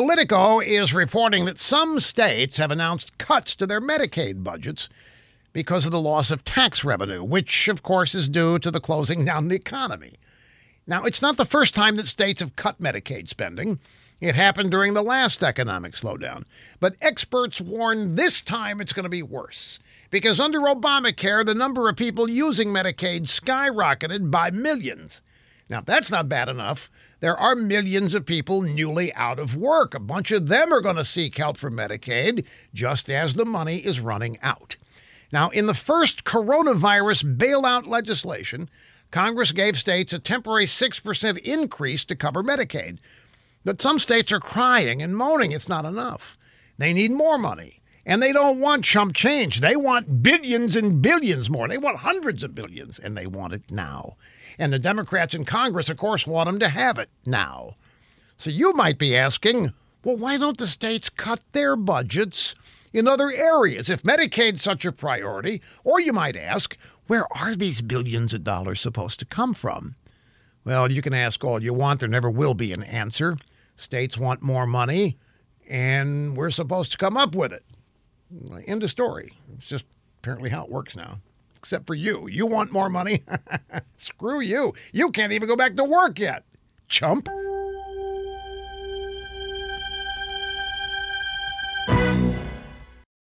Politico is reporting that some states have announced cuts to their Medicaid budgets because of the loss of tax revenue, which, of course, is due to the closing down the economy. Now, it's not the first time that states have cut Medicaid spending. It happened during the last economic slowdown. But experts warn this time it's going to be worse. Because under Obamacare, the number of people using Medicaid skyrocketed by millions. Now, if that's not bad enough, there are millions of people newly out of work. A bunch of them are going to seek help from Medicaid just as the money is running out. Now, in the first coronavirus bailout legislation, Congress gave states a temporary 6% increase to cover Medicaid. But some states are crying and moaning it's not enough. They need more money. And they don't want chump change. They want billions and billions more. They want hundreds of billions, and they want it now. And the Democrats in Congress, of course, want them to have it now. So you might be asking, well, why don't the states cut their budgets in other areas if Medicaid's such a priority? Or you might ask, where are these billions of dollars supposed to come from? Well, you can ask all you want. There never will be an answer. States want more money, and we're supposed to come up with it. End of story. It's just apparently how it works now. Except for you. You want more money? Screw you. You can't even go back to work yet. Chump.